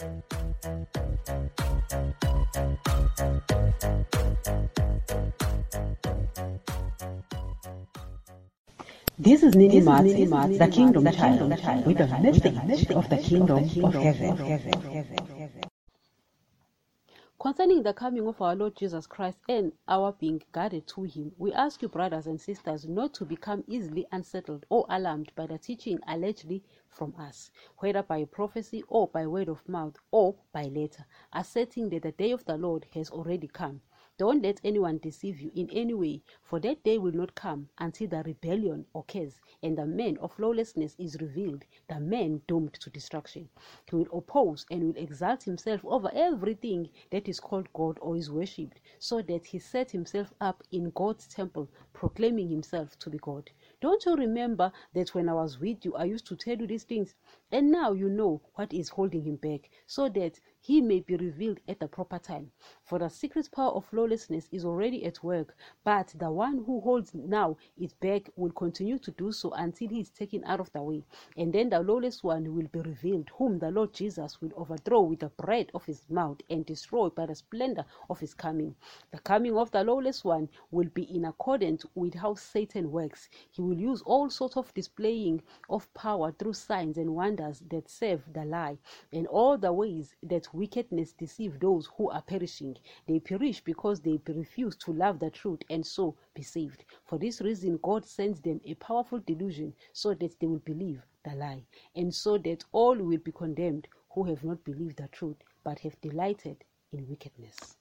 This is Nini Mats, the Kingdom Child, with a message of the Kingdom of Heaven. The coming of our Lord Jesus Christ and our being guided to him, we ask you, brothers and sisters, not to become easily unsettled or alarmed by the teaching allegedly from us, whether by prophecy or by word of mouth or by letter, asserting that the day of the Lord has already come. Don't let anyone deceive you in any way, for that day will not come until the rebellion occurs and the man of lawlessness is revealed, the man doomed to destruction. He will oppose and will exalt himself over everything that is called God or is worshipped, so that he set himself up in God's temple, proclaiming himself to be God. Don't you remember that when I was with you, I used to tell you these things? And now you know what is holding him back, so that he may be revealed at the proper time. For the secret power of lawlessness is already at work, but the one who holds now its back will continue to do so until he is taken out of the way. And then the lawless one will be revealed, whom the Lord Jesus will overthrow with the breath of his mouth and destroy by the splendor of his coming. The coming of the lawless one will be in accordance with how Satan works. He will use all sorts of displaying of power through signs and wonders that serve the lie, and all the ways that wickedness deceive those who are perishing. They perish because they refuse to love the truth and so be saved. For this reason, God sends them a powerful delusion so that they will believe the lie, and so that all will be condemned who have not believed the truth but have delighted in wickedness.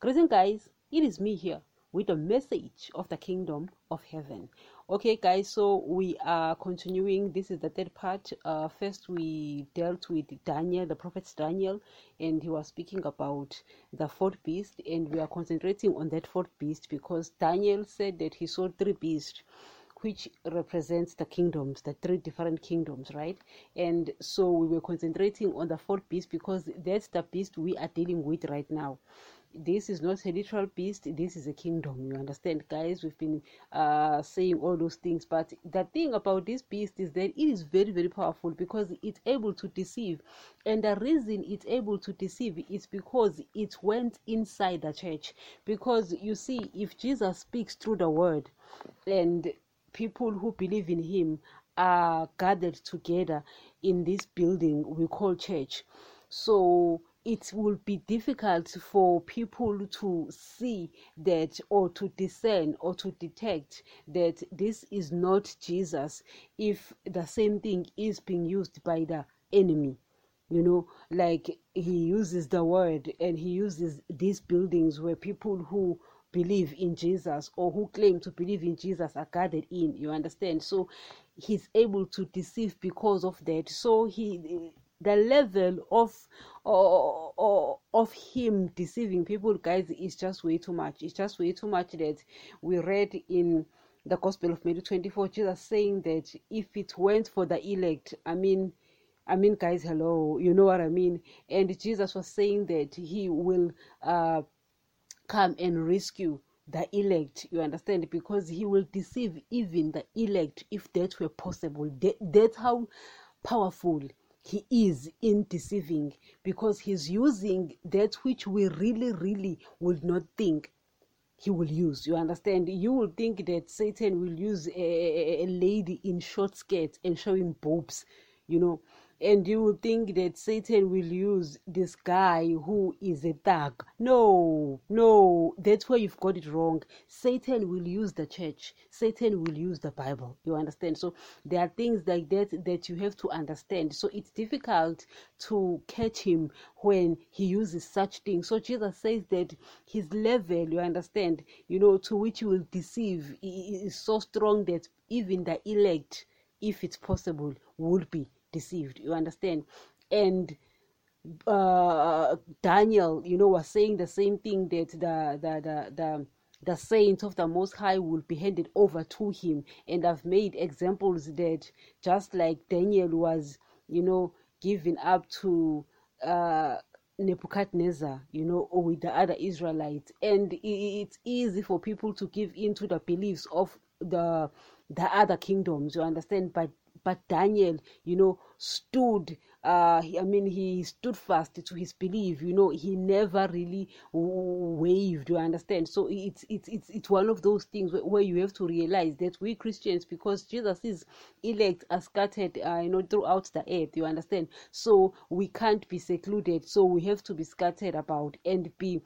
Greeting, guys. It is me here with a message of the kingdom of heaven okay guys so we are continuing. This is the third part. Uh, first we dealt with daniel the prophet daniel and he was speaking about the fourth beast and we are concentrating on that fourth beast because daniel said that he saw three beasts which represents the kingdoms, the three different kingdoms, right? And so we were concentrating on the fourth beast because that's the beast we are dealing with right now this is not a literal beast this is a kingdom you understand? Guys we've been uh, saying all those things but the thing about this beast is that it is very very powerful because it's able to deceive. And the reason it's able to deceive is because it went inside the church. Because you see if jesus speaks through the word and people who believe in him are gathered together in this building we call church. So it will be difficult for people to see that or to discern or to detect that this is not Jesus if the same thing is being used by the enemy. You know, like he uses the word and he uses these buildings where people who believe in Jesus or who claim to believe in Jesus are gathered in. You understand? So he's able to deceive because of that. So he the level of uh, of him deceiving people guys is just way too much it's just way too much that we read in the gospel of matthew 24 jesus saying that if it went for the elect i mean I mean, guys, hello, you know what I mean? And Jesus was saying that he will uh, come and rescue the elect, you understand? Because he will deceive even the elect if that were possible. That, that's how powerful he is in deceiving because he's using that which we really, really would not think he will use. You understand? You will think that Satan will use a, a lady in short skirts and showing boobs, you know, and you think that Satan will use this guy who is a thug. No, no, that's where you've got it wrong. Satan will use the church, Satan will use the Bible. You understand? So there are things like that that you have to understand. So it's difficult to catch him when he uses such things. So Jesus says that his level, you understand, you know, to which he will deceive is so strong that even the elect, if it's possible, would be deceived you understand? And uh, daniel you know was saying the same thing that the the the, the the saints of the most high will be handed over to him. And i've made examples that just like daniel was you know given up to uh Nebuchadnezzar, you know, or with the other Israelites, and it's easy for people to give in to the beliefs of the the other kingdoms. You understand, but but Daniel, you know, stood uh, I mean, he stood fast to his belief. You know, he never really waved. You understand? So it's it's it's it's one of those things where, where you have to realize that we Christians, because Jesus is elect, are scattered, uh, you know, throughout the earth. You understand? So we can't be secluded. So we have to be scattered about and be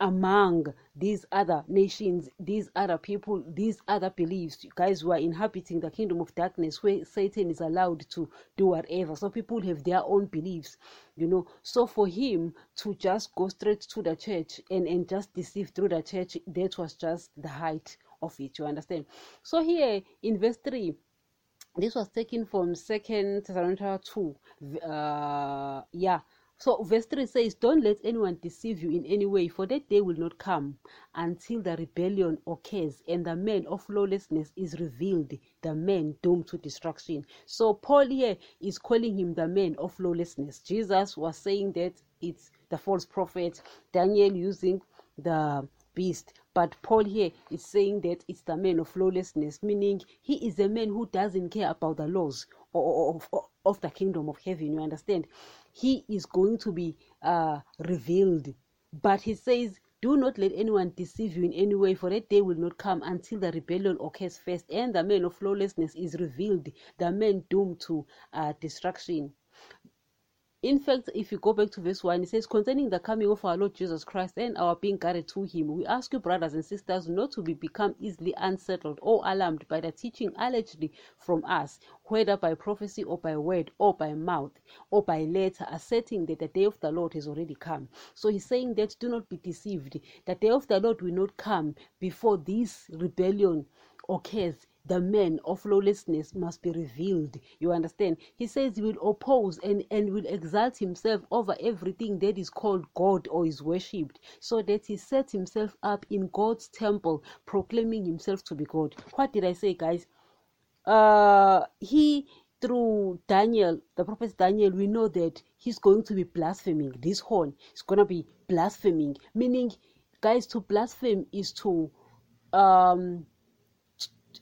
among these other nations, these other people, these other beliefs, you guys who are inhabiting the kingdom of darkness where Satan is allowed to do whatever. So people have their own beliefs, you know. So for him to just go straight to the church and, and just deceive through the church, that was just the height of it, you understand? So here in verse 3, this was taken from second Thessalonians 2 uh yeah so verse 3 says, Don't let anyone deceive you in any way, for that day will not come until the rebellion occurs and the man of lawlessness is revealed, the man doomed to destruction. So Paul here is calling him the man of lawlessness. Jesus was saying that it's the false prophet, Daniel using the beast. But Paul here is saying that it's the man of lawlessness, meaning he is a man who doesn't care about the laws of, of, of the kingdom of heaven. You understand? He is going to be uh, revealed. But he says, Do not let anyone deceive you in any way, for that day will not come until the rebellion occurs first, and the man of lawlessness is revealed, the man doomed to uh, destruction. In fact, if you go back to verse 1, it says, Concerning the coming of our Lord Jesus Christ and our being guided to him, we ask you, brothers and sisters, not to be become easily unsettled or alarmed by the teaching allegedly from us, whether by prophecy or by word or by mouth or by letter, asserting that the day of the Lord has already come. So he's saying that do not be deceived. The day of the Lord will not come before this rebellion occurs the man of lawlessness must be revealed. You understand? He says he will oppose and, and will exalt himself over everything that is called God or is worshipped, so that he sets himself up in God's temple, proclaiming himself to be God. What did I say, guys? Uh, he through Daniel, the prophet Daniel, we know that he's going to be blaspheming. This horn is going to be blaspheming, meaning, guys, to blaspheme is to um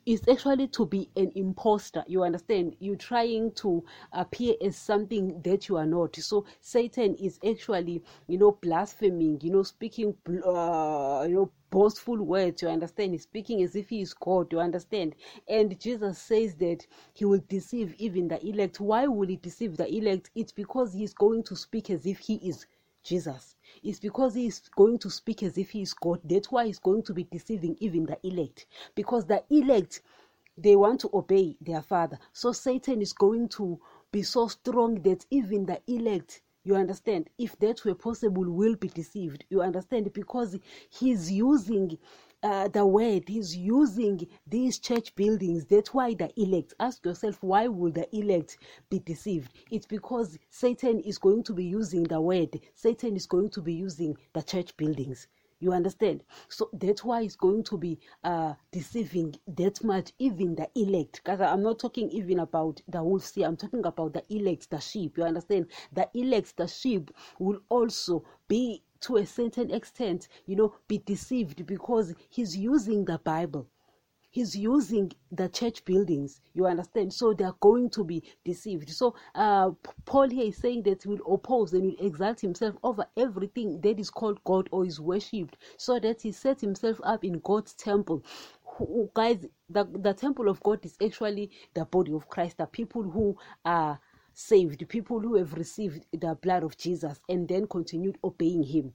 is actually to be an imposter you understand? You're trying to appear as something that you are not. So satan is actually you know blaspheming you know speaking uh, you know boastful words you understand? He's speaking as if he is god you understand? And jesus says that he will deceive even the elect. Why will he deceive the elect? It's because he's going to speak as if he is jesus it's because he is going to speak as if he is God. That's why he's going to be deceiving even the elect. Because the elect, they want to obey their father. So Satan is going to be so strong that even the elect you understand? If that were possible will be deceived. You understand? Because he's using uh, the word he's using these church buildings. That's why the elect ask yourself why will the elect be deceived? It's because satan is going to be using the word. Satan is going to be using the church buildings you understand? So that's why it's going to be uh deceiving that much even the elect. Because i'm not talking even about the wolves here i'm talking about the elect the sheep. You understand? The elect the sheep will also be to a certain extent, you know, be deceived because he's using the Bible. He's using the church buildings, you understand? So they are going to be deceived. So uh, Paul here is saying that he will oppose and will exalt himself over everything that is called God or is worshipped, so that he set himself up in God's temple guys the, the temple of god is actually the body of christ the people who are saved, people who have received the blood of Jesus and then continued obeying him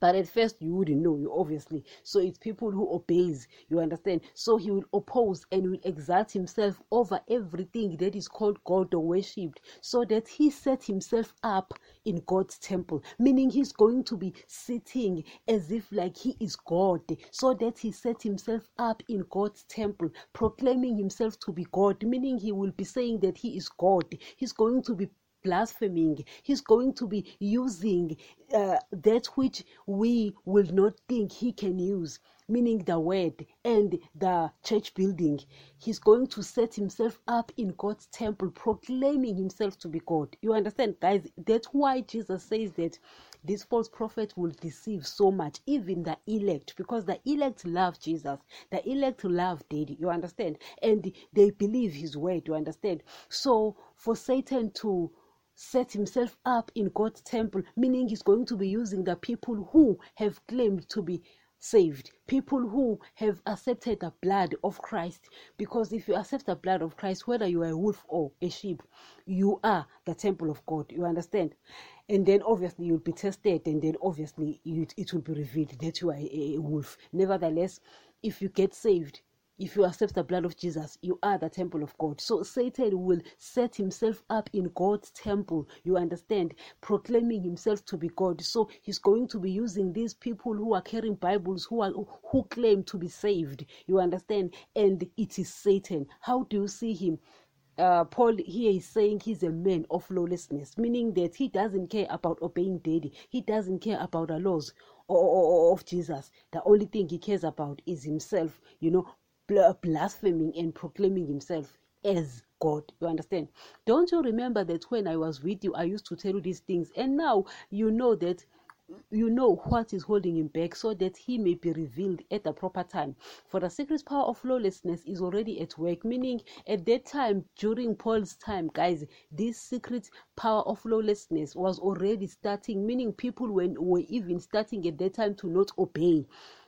but at first you wouldn't know you obviously. So it's people who obeys you understand? So he will oppose and will exalt himself over everything that is called god or worshipped so that he set himself up in god's temple meaning he's going to be sitting as if like he is god so that he set himself up in god's temple proclaiming himself to be god meaning he will be saying that he is god. He's going to be blaspheming he's going to be using uh, that which we will not think he can use meaning the word and the church building. He's going to set himself up in God's temple, proclaiming himself to be God. You understand, guys? That's why Jesus says that this false prophet will deceive so much, even the elect, because the elect love Jesus, the elect love Daddy. You understand? And they believe his word. You understand? So for Satan to set himself up in God's temple, meaning he's going to be using the people who have claimed to be saved people who have accepted the blood of Christ. Because if you accept the blood of Christ whether you are a wolf or a sheep you are the temple of God you understand? And then obviously you'll be tested and then obviously it, will be revealed that you are a wolf. Nevertheless if you get saved if you accept the blood of Jesus, you are the temple of God. So Satan will set himself up in God's temple, you understand, proclaiming himself to be God. So he's going to be using these people who are carrying Bibles, who are who claim to be saved, you understand, and it is Satan. How do you see him? Uh, Paul here is saying he's a man of lawlessness, meaning that he doesn't care about obeying daddy, he doesn't care about the laws of Jesus. The only thing he cares about is himself, you know, blaspheming and proclaiming himself as God. You understand? Don't you remember that when I was with you, I used to tell you these things, and now you know that you know what is holding him back so that he may be revealed at the proper time. For the secret power of lawlessness is already at work, meaning at that time, during Paul's time, guys, this secret power of lawlessness was already starting, meaning people were, were even starting at that time to not obey.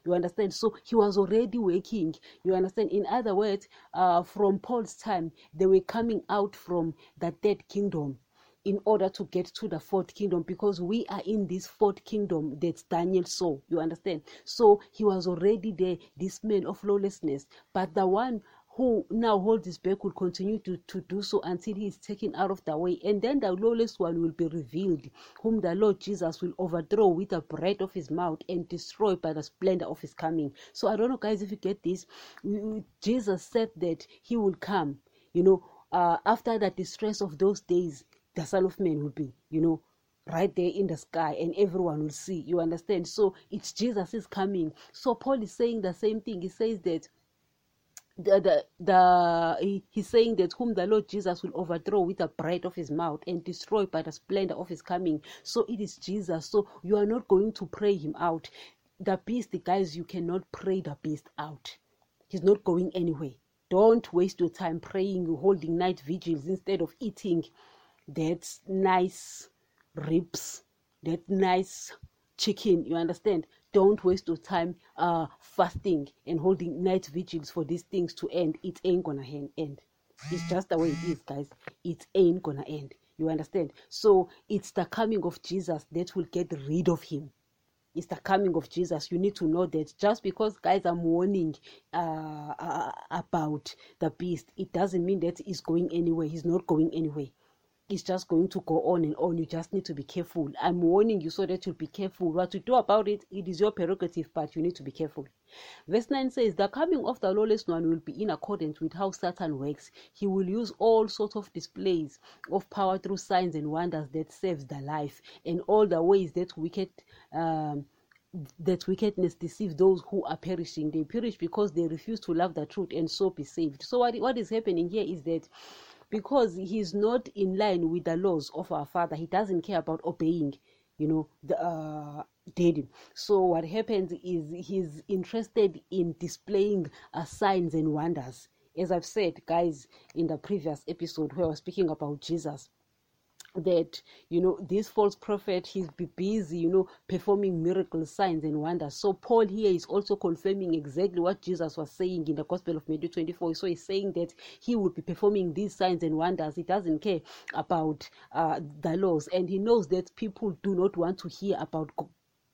You understand? So he was already working. You understand? In other words, uh, from Paul's time, they were coming out from the third kingdom in order to get to the fourth kingdom because we are in this fourth kingdom that Daniel saw. You understand? So he was already there, this man of lawlessness. But the one who now holds his back will continue to, to do so until he is taken out of the way. And then the lawless one will be revealed, whom the Lord Jesus will overthrow with the breath of his mouth and destroy by the splendor of his coming. So I don't know, guys, if you get this. Jesus said that he will come, you know, uh, after the distress of those days, the Son of Man will be, you know, right there in the sky and everyone will see you understand so it's jesus is coming so paul is saying the same thing he says that the, the, he, he's saying that whom the Lord Jesus will overthrow with the breath of his mouth and destroy by the splendor of his coming. So it is Jesus. So you are not going to pray him out. The beast, guys, you cannot pray the beast out. He's not going anywhere. Don't waste your time praying, holding night vigils instead of eating that nice ribs, that nice chicken. You understand? Don't waste your time uh, fasting and holding night vigils for these things to end. It ain't gonna end. It's just the way it is, guys. It ain't gonna end. You understand? So it's the coming of Jesus that will get rid of him. It's the coming of Jesus. You need to know that just because, guys, I'm warning uh, uh, about the beast, it doesn't mean that he's going anywhere. He's not going anywhere it's just going to go on and on. You just need to be careful. I'm warning you so that you'll be careful. What to do about it, it is your prerogative, but you need to be careful. Verse 9 says, The coming of the lawless one will be in accordance with how Satan works. He will use all sorts of displays of power through signs and wonders that saves the life, and all the ways that wicked um, that wickedness deceives those who are perishing. They perish because they refuse to love the truth and so be saved. So what, what is happening here is that because he's not in line with the laws of our father. He doesn't care about obeying you know the uh daddy. So what happens is he's interested in displaying uh, signs and wonders. As i've said guys in the previous episode where i was speaking about jesus that you know this false prophet he's busy you know performing miracles signs and wonders. So paul here is also confirming exactly what jesus was saying in the gospel of matthew 24 so he's saying that he will be performing these signs and wonders. He doesn't care about uh, the laws. And he knows that people do not want to hear about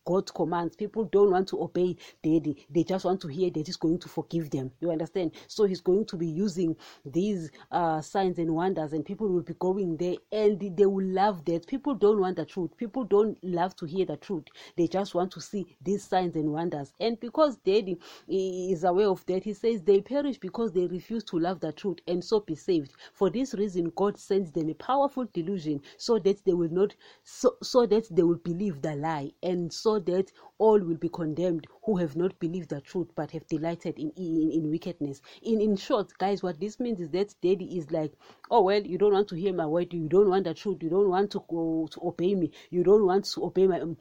God's commands. People don't want to obey daddy. They just want to hear that he's going to forgive them. You understand? So he's going to be using these uh, signs and wonders, and people will be going there and they will love that. People don't want the truth. People don't love to hear the truth. They just want to see these signs and wonders. And because daddy is aware of that, he says they perish because they refuse to love the truth and so be saved. For this reason, God sends them a powerful delusion so that they will not so, so that they will believe the lie and so that all will be condemned who have not believed the truth but have delighted in, in, in wickedness. In in short, guys, what this means is that daddy is like, oh well, you don't want to hear my word, you don't want the truth, you don't want to go to obey me, you don't want to obey my um,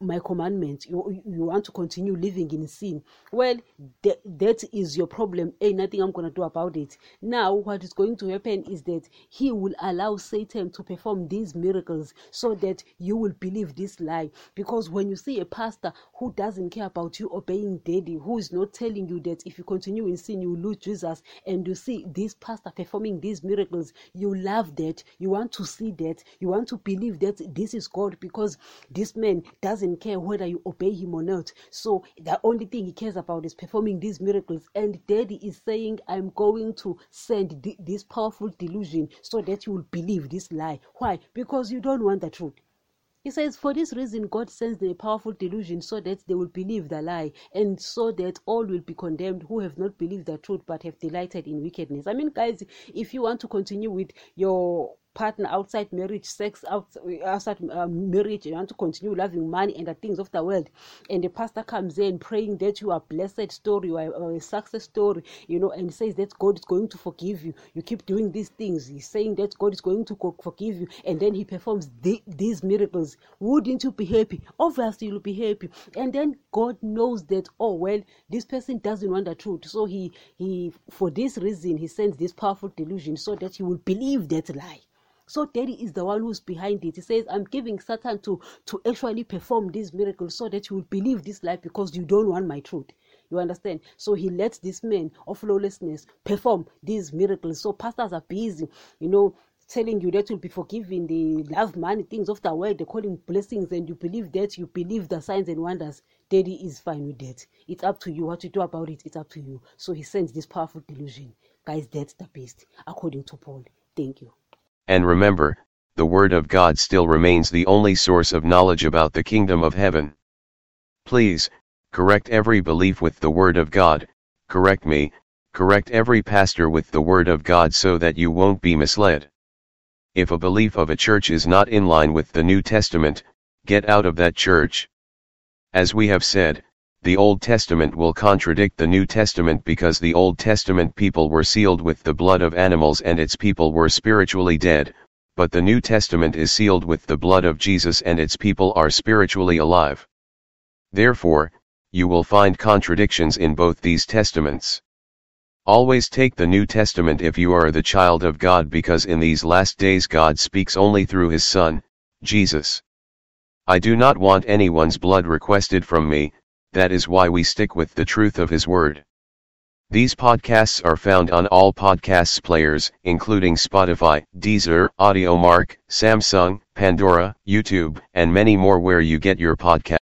my commandments you, you want to continue living in sin. Well th- that is your problem. Ain't nothing i'm going to do about it. Now what is going to happen is that he will allow satan to perform these miracles so that you will believe this lie. Because when you see a pastor who doesn't care about you obeying daddy who is not telling you that if you continue in sin you lose jesus and you see this pastor performing these miracles you love that. You want to see that. You want to believe that this is god because this man doesn't doesn't care whether you obey him or not. So the only thing he cares about is performing these miracles. And daddy is saying, I'm going to send this powerful delusion so that you will believe this lie. Why? Because you don't want the truth. He says, For this reason, God sends the powerful delusion so that they will believe the lie, and so that all will be condemned who have not believed the truth but have delighted in wickedness. I mean, guys, if you want to continue with your partner outside marriage, sex outside um, marriage, you want to continue loving money and the things of the world, and the pastor comes in praying that you are blessed story or a success story, you know, and says that God is going to forgive you. You keep doing these things. He's saying that God is going to forgive you, and then He performs the, these miracles. Wouldn't you be happy? Obviously, you'll be happy. And then God knows that oh well, this person doesn't want the truth, so He He for this reason He sends this powerful delusion so that you will believe that lie. So Daddy is the one who's behind it. He says, I'm giving Satan to, to actually perform these miracles so that you will believe this life because you don't want my truth. You understand? So he lets this man of lawlessness perform these miracles. So pastors are busy, you know, telling you that you'll be forgiven, they love money, things of the world, they call him blessings, and you believe that, you believe the signs and wonders. Daddy is fine with that. It's up to you. What you do about it, it's up to you. So he sends this powerful delusion. Guys, that's the best, according to Paul. Thank you. And remember, the Word of God still remains the only source of knowledge about the kingdom of heaven. Please, correct every belief with the Word of God, correct me, correct every pastor with the Word of God so that you won't be misled. If a belief of a church is not in line with the New Testament, get out of that church. As we have said, the Old Testament will contradict the New Testament because the Old Testament people were sealed with the blood of animals and its people were spiritually dead, but the New Testament is sealed with the blood of Jesus and its people are spiritually alive. Therefore, you will find contradictions in both these testaments. Always take the New Testament if you are the child of God because in these last days God speaks only through his Son, Jesus. I do not want anyone's blood requested from me, that is why we stick with the truth of His Word. These podcasts are found on all podcasts players, including Spotify, Deezer, Audiomack, Samsung, Pandora, YouTube, and many more where you get your podcast.